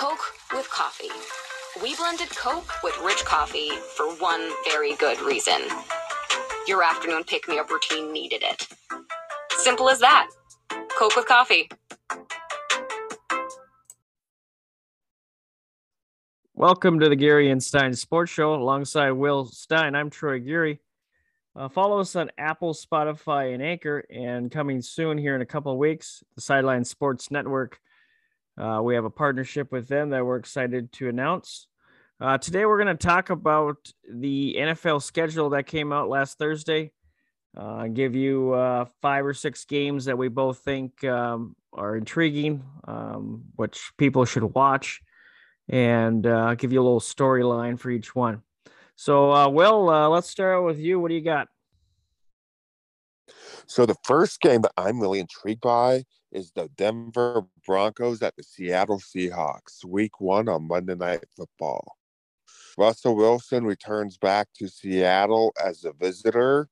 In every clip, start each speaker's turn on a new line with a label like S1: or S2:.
S1: Coke with coffee. We blended Coke with rich coffee for one very good reason. Your afternoon pick me up routine needed it. Simple as that. Coke with coffee.
S2: Welcome to the Geary and Stein Sports Show alongside Will Stein. I'm Troy Geary. Uh, follow us on Apple, Spotify, and Anchor. And coming soon here in a couple of weeks, the Sideline Sports Network. Uh, we have a partnership with them that we're excited to announce. Uh, today, we're going to talk about the NFL schedule that came out last Thursday. Uh, give you uh, five or six games that we both think um, are intriguing, um, which people should watch, and uh, give you a little storyline for each one. So, uh, Will, let's start with you. What do you got?
S3: So, the first game that I'm really intrigued by is the Denver Broncos at the Seattle Seahawks, week one on Monday Night Football. Russell Wilson returns back to Seattle as a visitor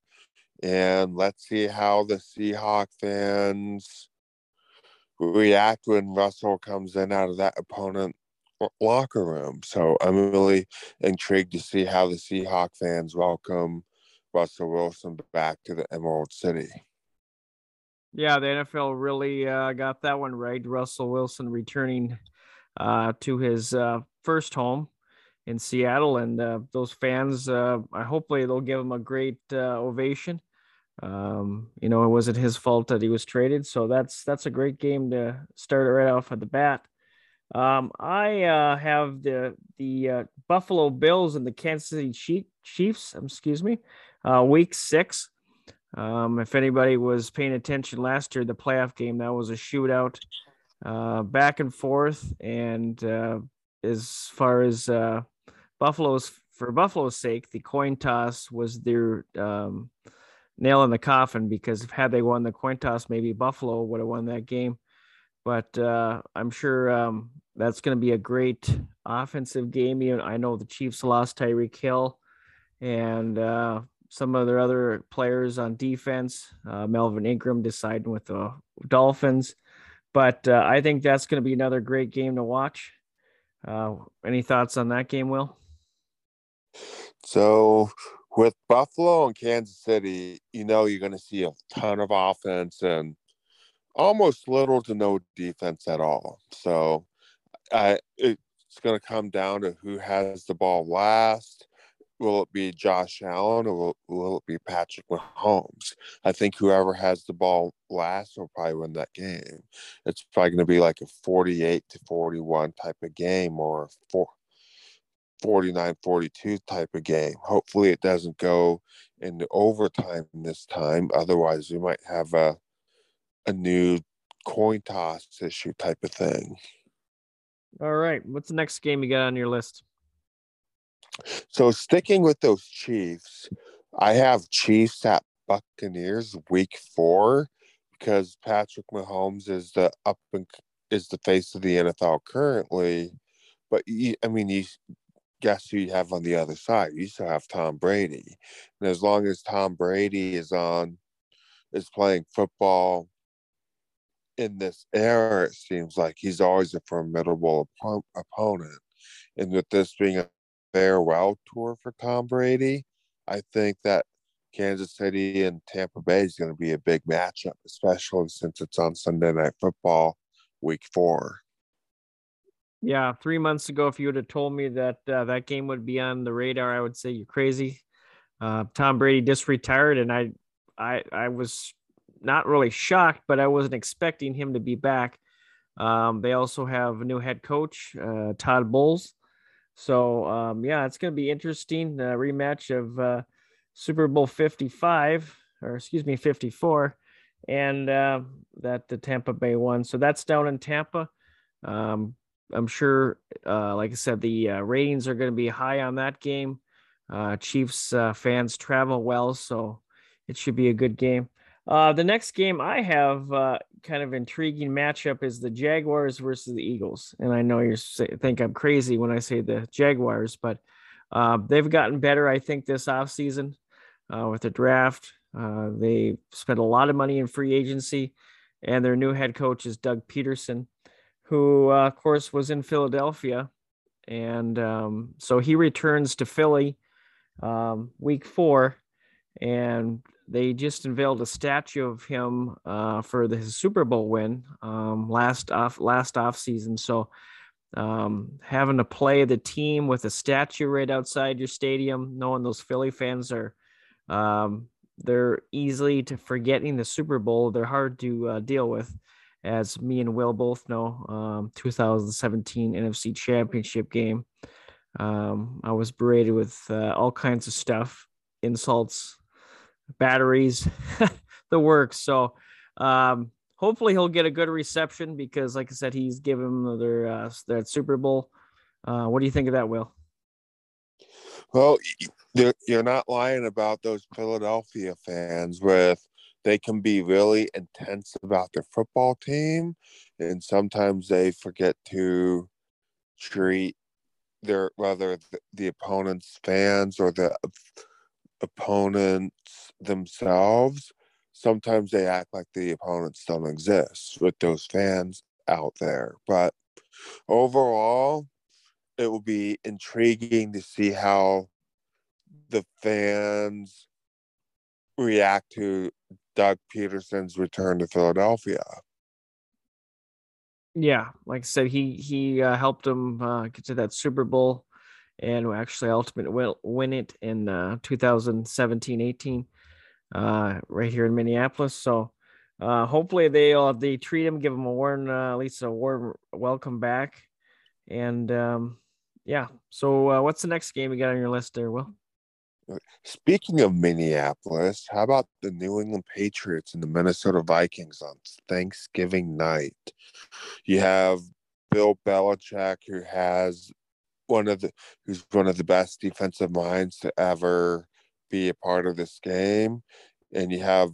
S3: and let's see how the Seahawk fans react when Russell comes in out of that opponent locker room. So I'm really intrigued to see how the Seahawk fans welcome Russell Wilson back to the Emerald City.
S2: Yeah, the NFL really uh, got that one right. Russell Wilson returning uh, to his uh, first home in Seattle, and uh, those fans, uh, hopefully, they'll give him a great uh, ovation. Um, you know, it wasn't his fault that he was traded, so that's that's a great game to start it right off at the bat. Um, I have the the Buffalo Bills and the Kansas City Chiefs. Excuse me, uh, week six. Um, if anybody was paying attention last year, the playoff game that was a shootout, uh, back and forth. And uh, as far as uh, Buffalo's for Buffalo's sake, the coin toss was their um, nail in the coffin because had they won the coin toss, maybe Buffalo would have won that game. But uh, I'm sure um, that's going to be a great offensive game. I know the Chiefs lost Tyreek Hill and uh, some of their other players on defense. Uh, Melvin Ingram deciding with the Dolphins, but uh, I think that's going to be another great game to watch. Uh, any thoughts on that game, Will?
S3: So with Buffalo and Kansas City, you know you're going to see a ton of offense and almost little to no defense at all. So I, it's going to come down to who has the ball last. Will it be Josh Allen or will, will it be Patrick Mahomes? I think whoever has the ball last will probably win that game. It's probably going to be like a 48 to 41 type of game or a four, 49 42 type of game. Hopefully, it doesn't go into overtime this time. Otherwise, we might have a, a new coin toss issue type of thing.
S2: All right. What's the next game you got on your list?
S3: So, sticking with those Chiefs, I have Chiefs at Buccaneers week four because Patrick Mahomes is the up and is the face of the NFL currently. But I mean, you guess who you have on the other side? You still have Tom Brady. And as long as Tom Brady is on, is playing football in this era, it seems like he's always a formidable op- opponent. And with this being a farewell tour for Tom Brady, I think that Kansas City and Tampa Bay is going to be a big matchup, especially since it's on Sunday Night Football week four.
S2: Yeah, three months ago, if you would have told me that uh, that game would be on the radar, I would say you're crazy. Uh, Tom Brady just retired, and I, I, I was not really shocked, but I wasn't expecting him to be back. Um, they also have a new head coach, uh, Todd Bowles. So um, yeah, it's going to be interesting. Uh, rematch of uh, Super Bowl 55, or excuse me, 54, and uh, that the Tampa Bay won. So that's down in Tampa. Um, I'm sure, uh, like I said, the uh, ratings are going to be high on that game. Uh, Chiefs uh, fans travel well, so it should be a good game. Uh, the next game I have, uh, kind of intriguing matchup, is the Jaguars versus the Eagles. And I know you think I'm crazy when I say the Jaguars, but they've gotten better, I think, this offseason with the draft. they spent a lot of money in free agency, and their new head coach is Doug Pederson, who, uh, of course, was in Philadelphia. And um, so he returns to Philly um, week four, and they just unveiled a statue of him uh, for the, Super Bowl win um, last off last off season. So um, having to play the team with a statue right outside your stadium, knowing those Philly fans are um, they're easily to forgetting the Super Bowl. They're hard to uh, deal with, as me and Will both know. Um, 2017 NFC Championship game. Um, I was berated with uh, all kinds of stuff, insults, batteries, the works. So um, hopefully he'll get a good reception because, like I said, he's given their uh, that Super Bowl. Uh, what do you think of that, Will?
S3: Well, you're not lying about those Philadelphia fans with they can be really intense about their football team and sometimes they forget to treat their whether the, opponent's fans or the opponents themselves sometimes they act like the opponents don't exist with those fans out there but overall it will be intriguing to see how the fans react to Doug Pederson's return to Philadelphia.
S2: Yeah, like I said, he he uh, helped them uh, get to that Super Bowl, and actually ultimately win, win it in uh, 2017-18, uh, right here in Minneapolis. So uh, hopefully they uh, they treat him, give him a warm, uh, at least a warm welcome back, and um, yeah. So uh, what's the next game you got on your list there, Will?
S3: Speaking of Minneapolis, how about the New England Patriots and the Minnesota Vikings on Thanksgiving night? You have Bill Belichick, who has one of the who's one of the best defensive minds to ever be a part of this game, and you have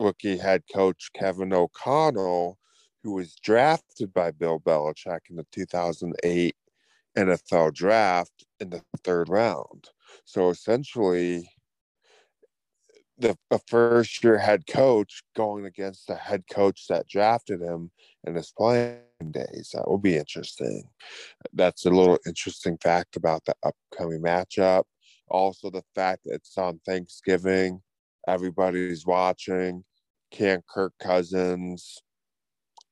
S3: rookie head coach Kevin O'Connell, who was drafted by Bill Belichick in the 2008 NFL draft in the third round. So essentially, the a first year head coach going against the head coach that drafted him in his playing days. That will be interesting. That's a little interesting fact about the upcoming matchup. Also, the fact that it's on Thanksgiving, everybody's watching. Can Kirk Cousins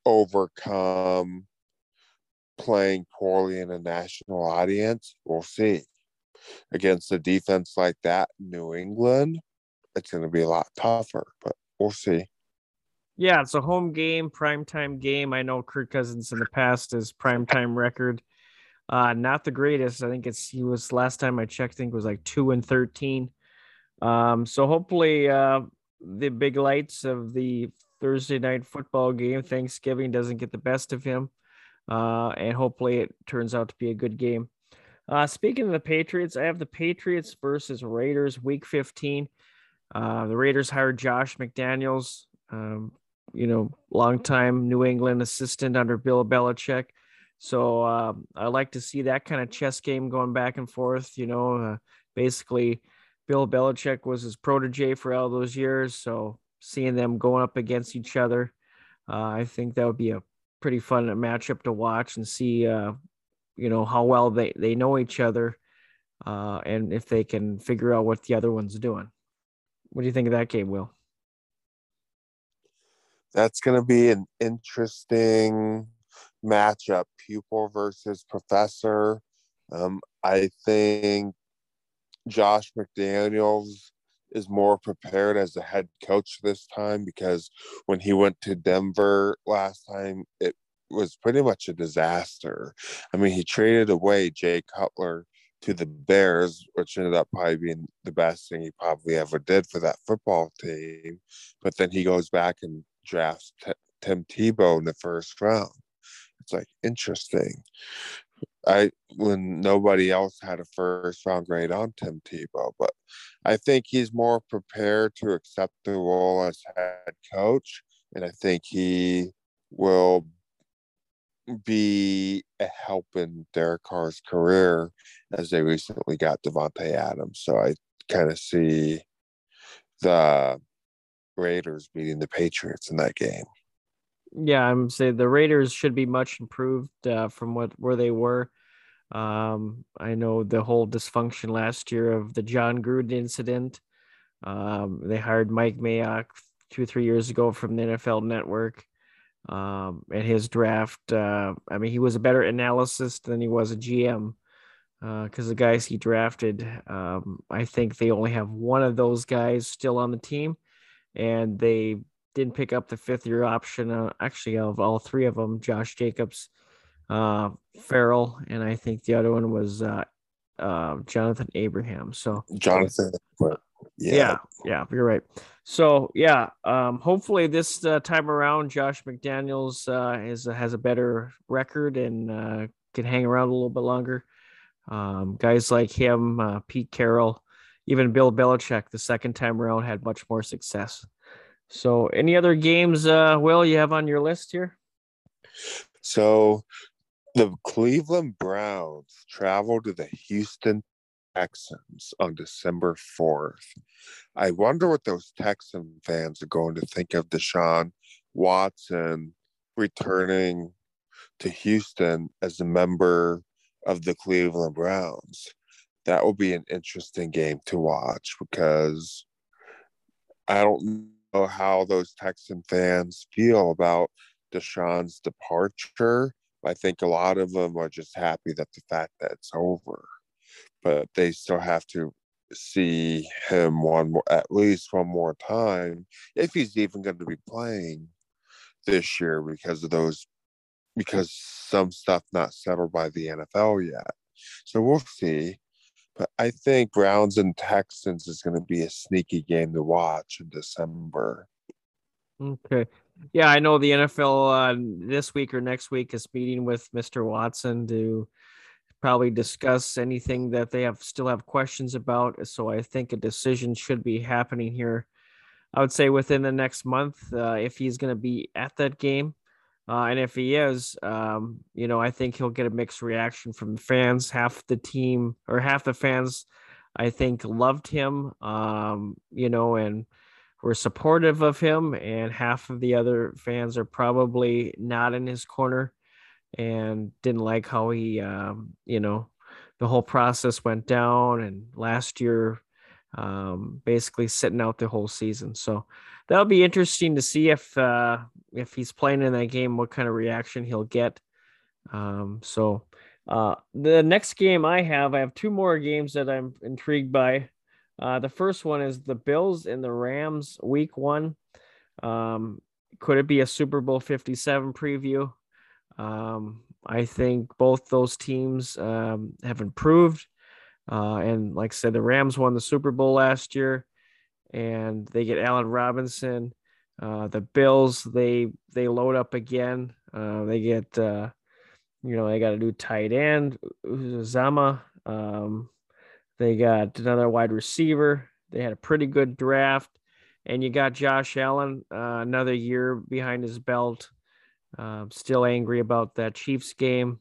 S3: overcome playing poorly in a national audience? We'll see against a defense like that, New England, it's going to be a lot tougher, but we'll see.
S2: Yeah, it's a home game, primetime game. I know Kirk Cousins in the past his primetime record. Uh, not the greatest. I think it's he was last time I checked, I think was like two and thirteen. Um, so hopefully uh the big lights of the Thursday night football game, Thanksgiving doesn't get the best of him. Uh, and hopefully it turns out to be a good game. Uh, speaking of the Patriots, I have the Patriots versus Raiders week 15. Uh, the Raiders hired Josh McDaniels, um, you know, longtime New England assistant under Bill Belichick. So uh, I like to see that kind of chess game going back and forth. You know, uh, basically, Bill Belichick was his protege for all those years. So seeing them going up against each other, uh, I think that would be a pretty fun matchup to watch and see uh, you know how well they they know each other uh, and if they can figure out what the other one's doing. What do you think of that game, Will?
S3: That's going to be an interesting matchup, pupil versus professor. Um, I think Josh McDaniels is more prepared as a head coach this time because when he went to Denver last time, it was pretty much a disaster. I mean, he traded away Jay Cutler to the Bears, which ended up probably being the best thing he probably ever did for that football team. But then he goes back and drafts T- Tim Tebow in the first round. It's like interesting. I when nobody else had a first round grade on Tim Tebow, but I think he's more prepared to accept the role as head coach, and I think he will be a help in Derek Carr's career as they recently got Davante Adams. So I kind of see the Raiders beating the Patriots in that game.
S2: Yeah, I'm saying the Raiders should be much improved uh, from what where they were. Um, I know the whole dysfunction last year of the Jon Gruden incident. Um, they hired Mike Mayock two three years ago from the NFL Network. Um, and his draft, uh, I mean, he was a better analyst than he was a GM because uh, the guys he drafted, um, I think they only have one of those guys still on the team, and they didn't pick up the fifth year option. Uh, actually, of all three of them, Josh Jacobs, uh, Ferrell, and I think the other one was uh, uh, Jonathan Abraham. So
S3: Jonathan,
S2: yeah. yeah, yeah, you're right. So yeah, um, hopefully this uh, time around, Josh McDaniels uh, is has a better record and uh, can hang around a little bit longer. Um, guys like him, uh, Pete Carroll, even Bill Belichick, the second time around had much more success. So, any other games, uh, Will, you have on your list here?
S3: So, the Cleveland Browns travel to the Houston Texans on December 4th. I wonder what those Texan fans are going to think of Deshaun Watson returning to Houston as a member of the Cleveland Browns. That will be an interesting game to watch because I don't how those Texan fans feel about Deshaun's departure. I think a lot of them are just happy that the fact that it's over, but they still have to see him one more, at least one more time, if he's even going to be playing this year because of those, because some stuff not settled by the NFL yet. So we'll see. But I think Browns and Texans is going to be a sneaky game to watch in December.
S2: Okay. Yeah, I know the NFL uh, this week or next week is meeting with Mr. Watson to probably discuss anything that they have still have questions about. So I think a decision should be happening here. I would say within the next month, uh, if he's going to be at that game. Uh, and if he is, um, you know, I think he'll get a mixed reaction from the fans. Half the team or half the fans, I think, loved him, um, you know, and were supportive of him. And half of the other fans are probably not in his corner and didn't like how he, um, you know, the whole process went down. And last year, um, basically sitting out the whole season. So that'll be interesting to see if uh, if he's playing in that game, what kind of reaction he'll get. Um, so uh, the next game I have, I have two more games that I'm intrigued by. Uh, the first one is the Bills and the Rams, Week One. Um, could it be a Super Bowl Fifty Seven preview? Um, I think both those teams um, have improved. Uh, and like I said, the Rams won the Super Bowl last year, and they get Allen Robinson. Uh, the Bills they they load up again. Uh, they get uh, you know they got a new tight end, Uzomah. Um, they got another wide receiver. They had a pretty good draft, and you got Josh Allen uh, another year behind his belt. Uh, still angry about that Chiefs game.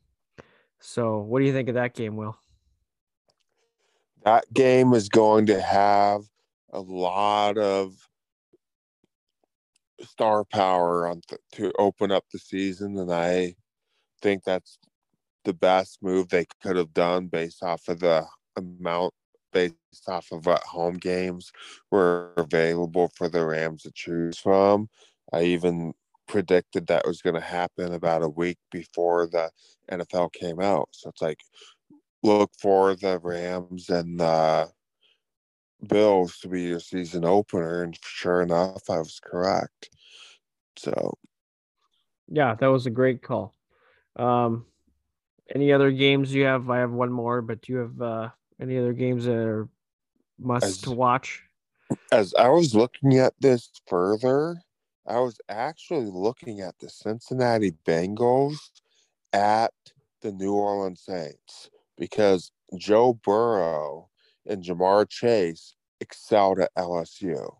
S2: So, what do you think of that game, Will?
S3: That game is going to have a lot of star power on th- to open up the season, and I think that's the best move they could have done based off of the amount based off of what home games were available for the Rams to choose from. I even predicted that was going to happen about a week before the NFL came out. So it's like, look for the Rams and the Bills to be your season opener. And sure enough, I was correct. So,
S2: yeah, that was a great call. Um, any other games you have? I have one more, but do you have uh, any other games that are must as, to watch?
S3: As I was looking at this further, I was actually looking at the Cincinnati Bengals at the New Orleans Saints because Joe Burrow and Ja'Marr Chase excelled at LSU.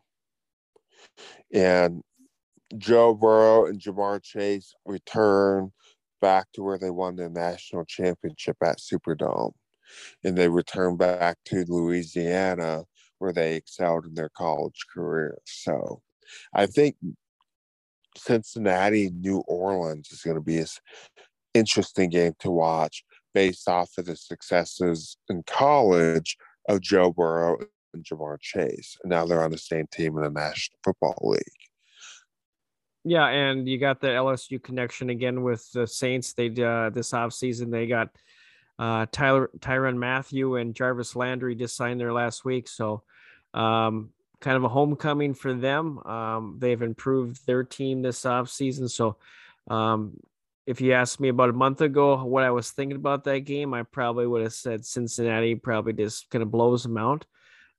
S3: And Joe Burrow and Ja'Marr Chase return back to where they won the national championship at Superdome. And they return back to Louisiana where they excelled in their college career. So I think Cincinnati, New Orleans is going to be an interesting game to watch based off of the successes in college of Joe Burrow and Ja'Marr Chase. And now they're on the same team in the National Football League.
S2: Yeah, and you got the LSU connection again with the Saints. They uh, this offseason they got uh, Tyler Tyrann Mathieu and Jarvis Landry just signed there last week, so um, kind of a homecoming for them. Um, they've improved their team this offseason. So um, if you asked me about a month ago what I was thinking about that game, I probably would have said Cincinnati probably just kind of blows them out.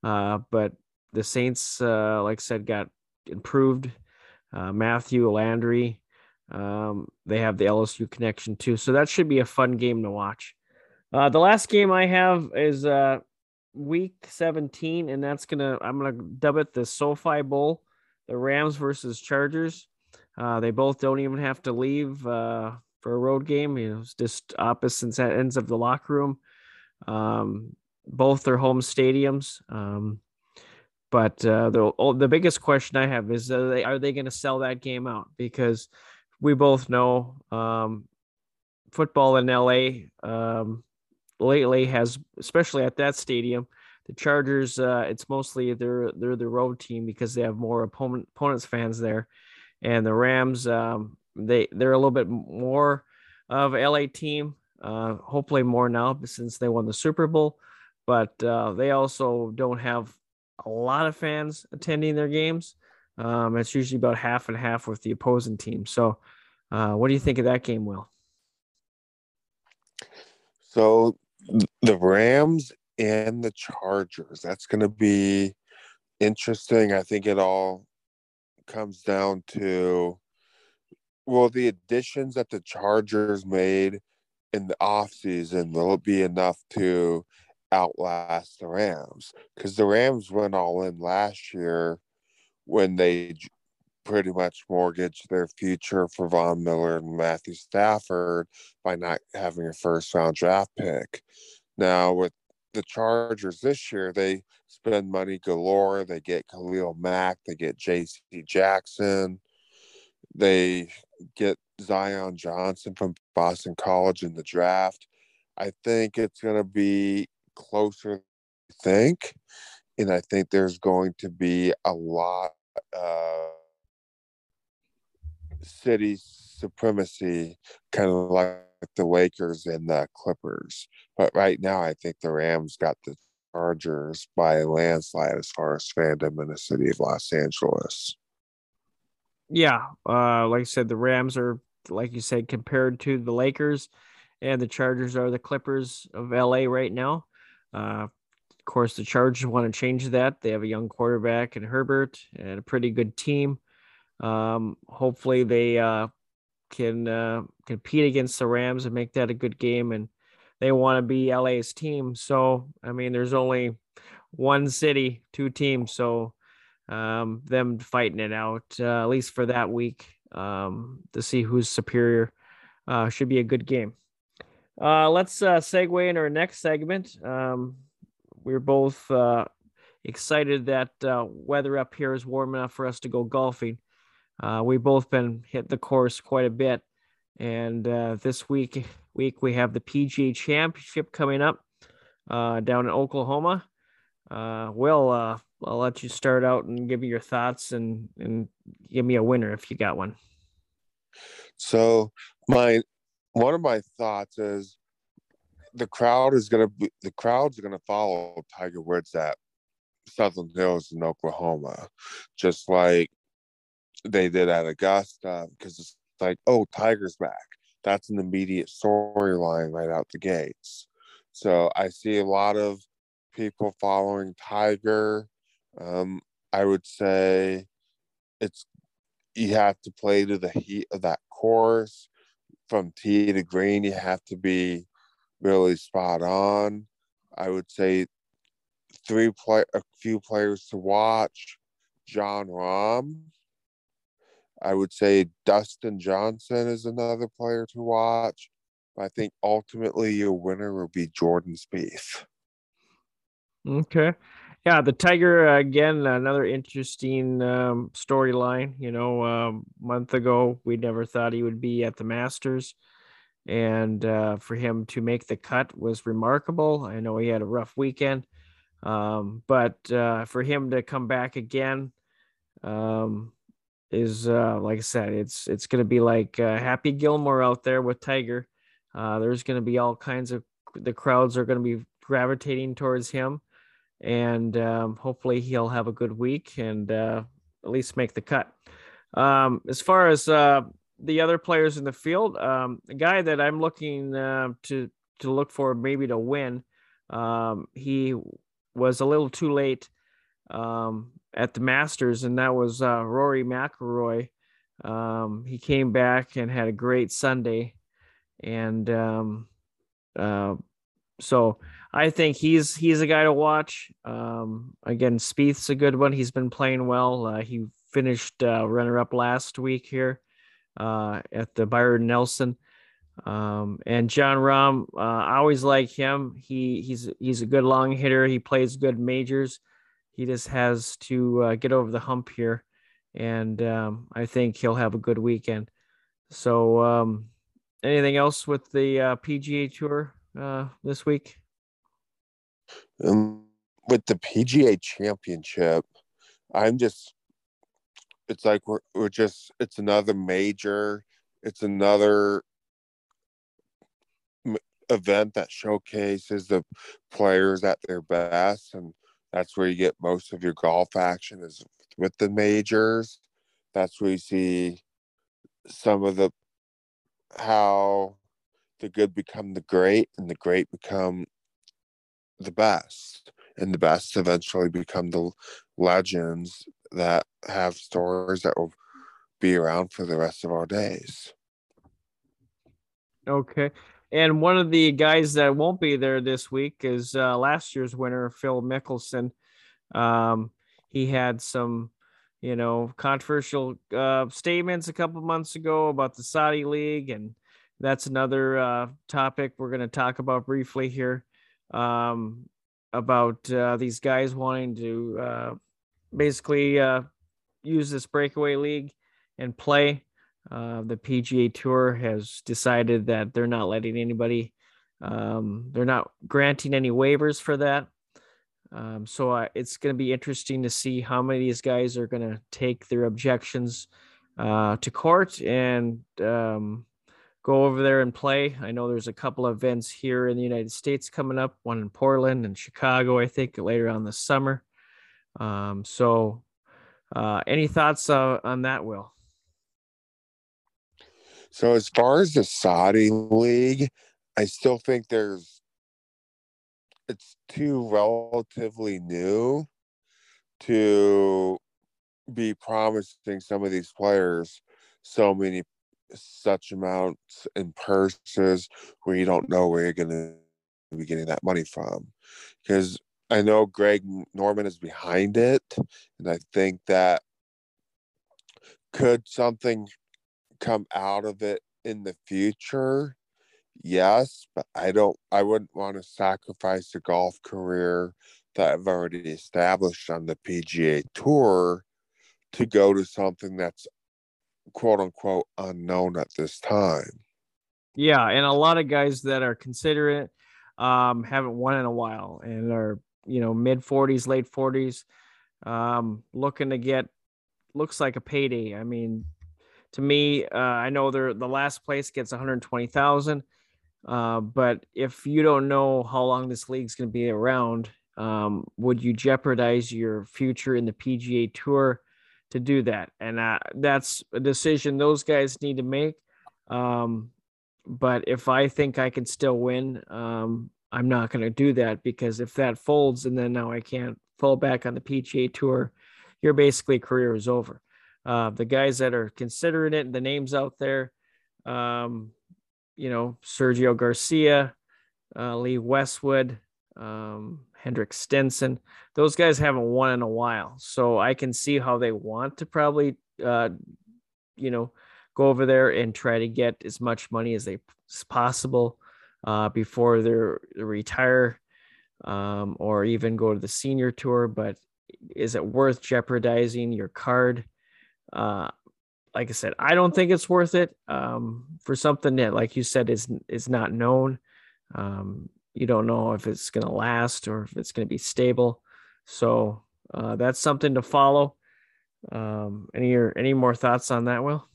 S2: Uh, but the Saints, uh, like I said, got improved. Uh, Mathieu Landry, um, they have the LSU connection too, so that should be a fun game to watch. Uh, the last game I have is uh, week 17, and that's gonna I'm gonna dub it the SoFi Bowl, the Rams versus Chargers. Uh, they both don't even have to leave uh, for a road game. You know, it's just opposite ends of the locker room. Um, both their home stadiums. Um, but uh, the the biggest question I have is are they, they going to sell that game out? Because we both know um, football in LA um, lately has, especially at that stadium, the Chargers. Uh, it's mostly they're they're the road team because they have more opponent opponents fans there, and the Rams um, they they're a little bit more of LA team. Uh, hopefully more now since they won the Super Bowl, but uh, they also don't have a lot of fans attending their games. Um, it's usually about half and half with the opposing team. So, uh, what do you think of that game, Will?
S3: So the Rams and the Chargers. That's going to be interesting. I think it all comes down to well, the additions that the Chargers made in the offseason, will it be enough to outlast the Rams? Because the Rams went all in last year when they pretty much mortgaged their future for Von Miller and Matthew Stafford by not having a first round draft pick. Now with the Chargers this year, they spend money galore. They get Khalil Mack, they get J.C. Jackson, they get Zion Johnson from Boston College in the draft. I think it's going to be closer than think, and I think there's going to be a lot of city supremacy, kind of like the Lakers and the Clippers. But right now, I think the Rams got the Chargers by a landslide as far as fandom in the city of Los Angeles.
S2: Yeah, uh, like I said, the Rams are, like you said, compared to the Lakers, and the Chargers are the Clippers of LA right now. Uh, of course, the Chargers want to change that. They have a young quarterback and Herbert and a pretty good team. Um, hopefully, they uh, can uh, compete against the Rams and make that a good game. And they want to be LA's team. So, I mean, there's only one city, two teams. So, um, them fighting it out, uh, at least for that week, um, to see who's superior, uh, should be a good game. Uh, let's uh, segue in our next segment. Um, we're both uh, excited that uh, weather up here is warm enough for us to go golfing. Uh, we've both been hit the course quite a bit, and uh, this week week we have the PGA Championship coming up uh, down in Oklahoma. Uh, Will, uh, I'll let you start out and give me your thoughts and and give me a winner if you got one.
S3: So my one of my thoughts is the crowd is gonna be the crowd's are gonna follow Tiger Woods at Southern Hills in Oklahoma, just like they did at Augusta because it's like, oh, Tiger's back. That's an immediate storyline right out the gates. So I see a lot of people following Tiger. Um, I would say it's you have to play to the heat of that course from tee to green. You have to be really spot on. I would say three play a few players to watch. Jon Rahm, I would say Dustin Johnson is another player to watch. I think ultimately your winner will be Jordan Spieth.
S2: Okay. Yeah, the Tiger again, another interesting um, storyline. You know, a um, month ago we never thought he would be at the Masters, and uh, for him to make the cut was remarkable. I know he had a rough weekend, um, but uh, for him to come back again um, is uh, like I said, it's it's going to be like uh, Happy Gilmore out there with Tiger. Uh, there's going to be all kinds of the crowds are going to be gravitating towards him and um, hopefully he'll have a good week and uh, at least make the cut. Um, as far as uh, the other players in the field, um, the guy that I'm looking uh, to to look for maybe to win, um, he was a little too late um, at the Masters, and that was uh, Rory McIlroy. Um, he came back and had a great Sunday, and uh, so I think he's he's a guy to watch. Um, again, Spieth's a good one. He's been playing well. Uh, he finished uh, runner up last week here uh, at the Byron Nelson. Um, and Jon Rahm, uh, I always like him. He he's he's a good long hitter. He plays good majors. He just has to uh, get over the hump here, and um, I think he'll have a good weekend. So, um, anything else with the uh, PGA Tour this week?
S3: Um, with the PGA Championship, I'm just, it's like we're, we're just, it's another major, it's another event that showcases the players at their best. And that's where you get most of your golf action is with the majors. That's where you see some of the, how the good become the great and the great become the best and the best eventually become the legends that have stories that will be around for the rest of our days.
S2: Okay. And one of the guys that won't be there this week is uh, last year's winner, Phil Mickelson. Um, he had some, you know, controversial uh, statements a couple months ago about the Saudi League, and that's another uh, topic we're going to talk about briefly here um, about uh, these guys wanting to uh, basically uh, use this breakaway league and play. Uh, the PGA Tour has decided that they're not letting anybody, um, they're not granting any waivers for that. Um, so it's going to be interesting to see how many of these guys are going to take their objections uh, to court and um, go over there and play. I know there's a couple of events here in the United States coming up, one in Portland and Chicago, I think, later on this summer. Um, so, uh, any thoughts uh, on that, Will?
S3: So, as far as the Saudi league, I still think there's it's too relatively new to be promising some of these players so many such amounts in purses where you don't know where you're going to be getting that money from. Because I know Greg Norman is behind it, and I think that could something come out of it in the future? Yes, but I don't. I wouldn't want to sacrifice a golf career that I've already established on the PGA Tour to go to something that's quote unquote unknown at this time.
S2: Yeah, and a lot of guys that are considerate um, haven't won in a while and are you know mid 40s, late 40s, um, looking to get looks like a payday. I mean, to me, uh, I know they're the last place gets 120,000. Uh, but if you don't know how long this league's going to be around, um, would you jeopardize your future in the PGA Tour to do that. And uh, that's a decision those guys need to make. Um, but if I think I can still win, um, I'm not going to do that because if that folds and then now I can't fall back on the PGA Tour, your basically career is over. Uh, the guys that are considering it, the names out there, um, you know, Sergio Garcia, uh, Lee Westwood, um, Henrik Stenson. Those guys haven't won in a while, so I can see how they want to probably, uh, you know, go over there and try to get as much money as they as possible uh, before they retire. um, or even go to the senior tour. But is it worth jeopardizing your card? Uh, like I said, I don't think it's worth it um, for something that, like you said, is is not known. Um, you don't know if it's going to last or if it's going to be stable. So uh, that's something to follow. Um, any any more thoughts on that, Will?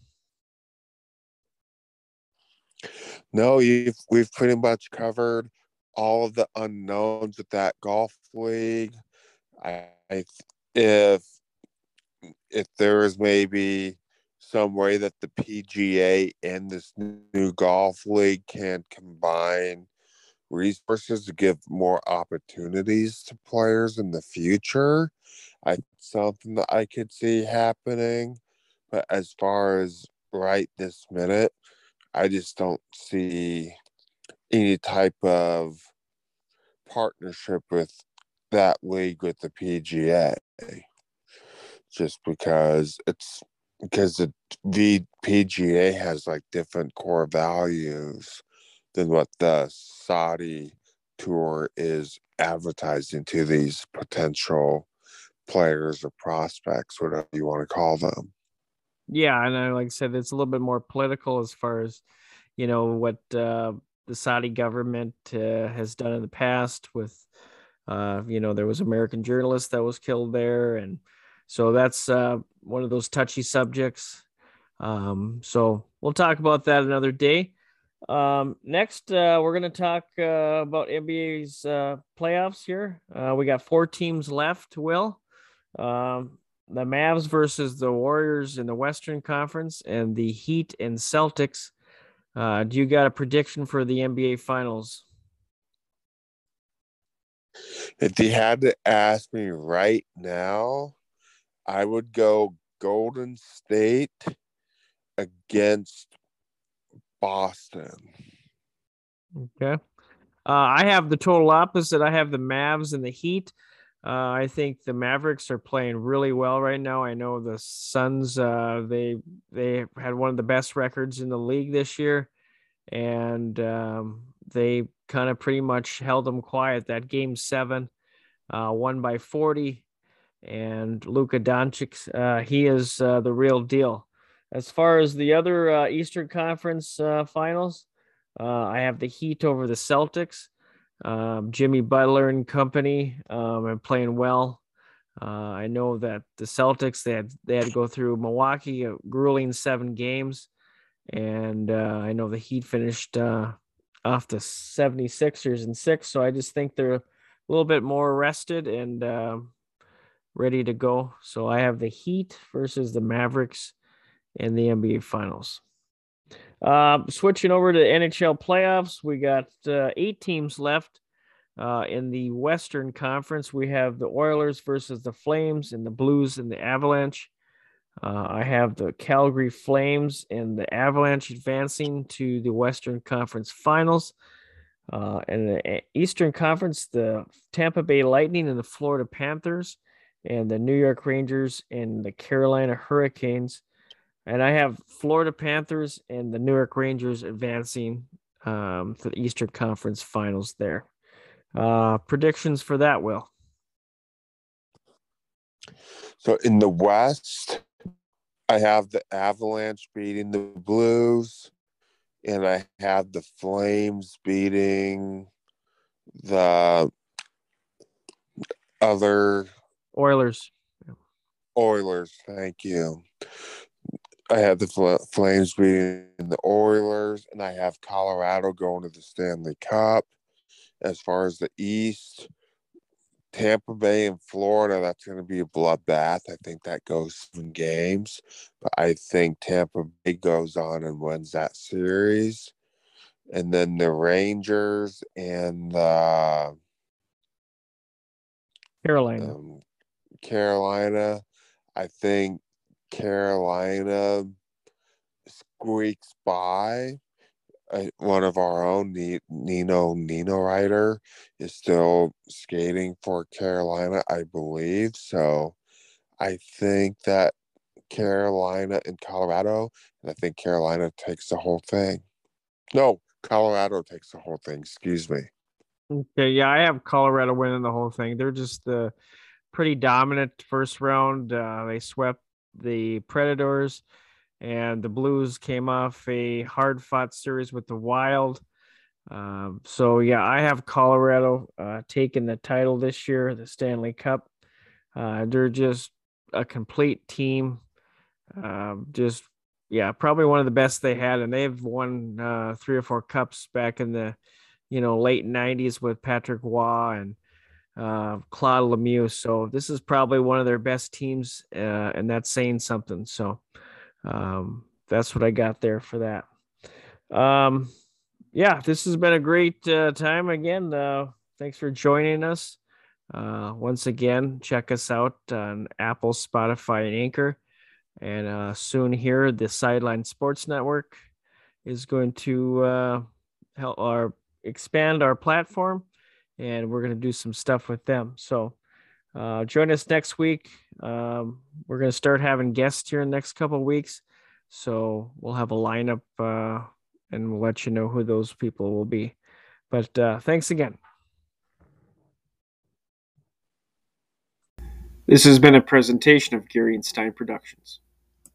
S3: No, you've we've pretty much covered all of the unknowns with that golf league. I, I if if there is maybe some way that the PGA and this new golf league can combine resources to give more opportunities to players in the future. I something that I could see happening, but as far as right this minute, I just don't see any type of partnership with that league with the PGA. Just because it's because the V PGA has like different core values than what the Saudi tour is advertising to these potential players or prospects, whatever you want to call them.
S2: Yeah, and I, like I said, it's a little bit more political as far as you know what uh, the Saudi government uh, has done in the past. With uh, you know, there was American journalist that was killed there, and so that's uh, one of those touchy subjects. Um, so we'll talk about that another day. Um, next, uh, we're going to talk uh, about NBA's uh, playoffs here. Uh, we got four teams left, Will. Um, the Mavs versus the Warriors in the Western Conference and the Heat and Celtics. Uh, do you got a prediction for the NBA Finals?
S3: If you had to ask me right now, I would go Golden State against Boston.
S2: Okay. Uh, I have the total opposite. I have the Mavs and the Heat. Uh, I think the Mavericks are playing really well right now. I know the Suns. Uh, they they had one of the best records in the league this year, and um, they kind of pretty much held them quiet. That game seven, uh, won by forty, and Luka Doncic. Uh, he is uh, the real deal. As far as the other uh, Eastern Conference finals, I have the Heat over the Celtics. Um, Jimmy Butler and company um, are playing well. Uh, I know that the Celtics they had they had to go through Milwaukee, a grueling seven games, and uh, I know the Heat finished uh, off the 76ers in six. So I just think they're a little bit more rested and um, ready to go. So I have the Heat versus the Mavericks in the NBA Finals. Uh, switching over to NHL playoffs, we got uh, eight teams left. Uh, in the Western Conference, we have the Oilers versus the Flames, and the Blues and the Avalanche. Uh, I have the Calgary Flames and the Avalanche advancing to the Western Conference Finals. Uh, and the Eastern Conference, the Tampa Bay Lightning and the Florida Panthers, and the New York Rangers and the Carolina Hurricanes and I have Florida Panthers and the New York Rangers advancing um, for the Eastern Conference Finals. There, uh, predictions for that, Will.
S3: So in the West, I have the Avalanche beating the Blues, and I have the Flames beating the other
S2: Oilers.
S3: Oilers. Thank you. I have the Flames beating the Oilers, and I have Colorado going to the Stanley Cup. As far as the East, Tampa Bay and Florida, that's going to be a bloodbath. I think that goes seven games, but I think Tampa Bay goes on and wins that series. And then the Rangers and the
S2: Carolina.
S3: Um, Carolina, I think Carolina squeaks by. Uh, one of our own, Nino Niederreiter, is still skating for Carolina, I believe. So I think that Carolina and Colorado, and I think Carolina takes the whole thing. No, Colorado takes the whole thing. Excuse me.
S2: Okay, yeah, I have Colorado winning the whole thing. They're just the pretty dominant first round. Uh, they swept the Predators, and the Blues came off a hard fought series with the Wild. Um, so yeah, I have Colorado uh, taking the title this year, the Stanley Cup. Uh, they're just a complete team. Um, just yeah, probably one of the best they had, and they've won uh, three or four cups back in the you know late '90s with Patrick Roy and uh, Claude Lemieux. So this is probably one of their best teams, uh, and that's saying something. So um, that's what I got there for that. Um, yeah, this has been a great uh, time again. Uh, thanks for joining us. Uh, once again, check us out on Apple, Spotify, and Anchor. And uh, soon here, the Sideline Sports Network is going to uh, help our expand our platform, and we're going to do some stuff with them. So uh, join us next week. Um, we're going to start having guests here in the next couple of weeks. So we'll have a lineup uh, and we'll let you know who those people will be. But uh, thanks again. This has been a presentation of Geary and Stein Productions.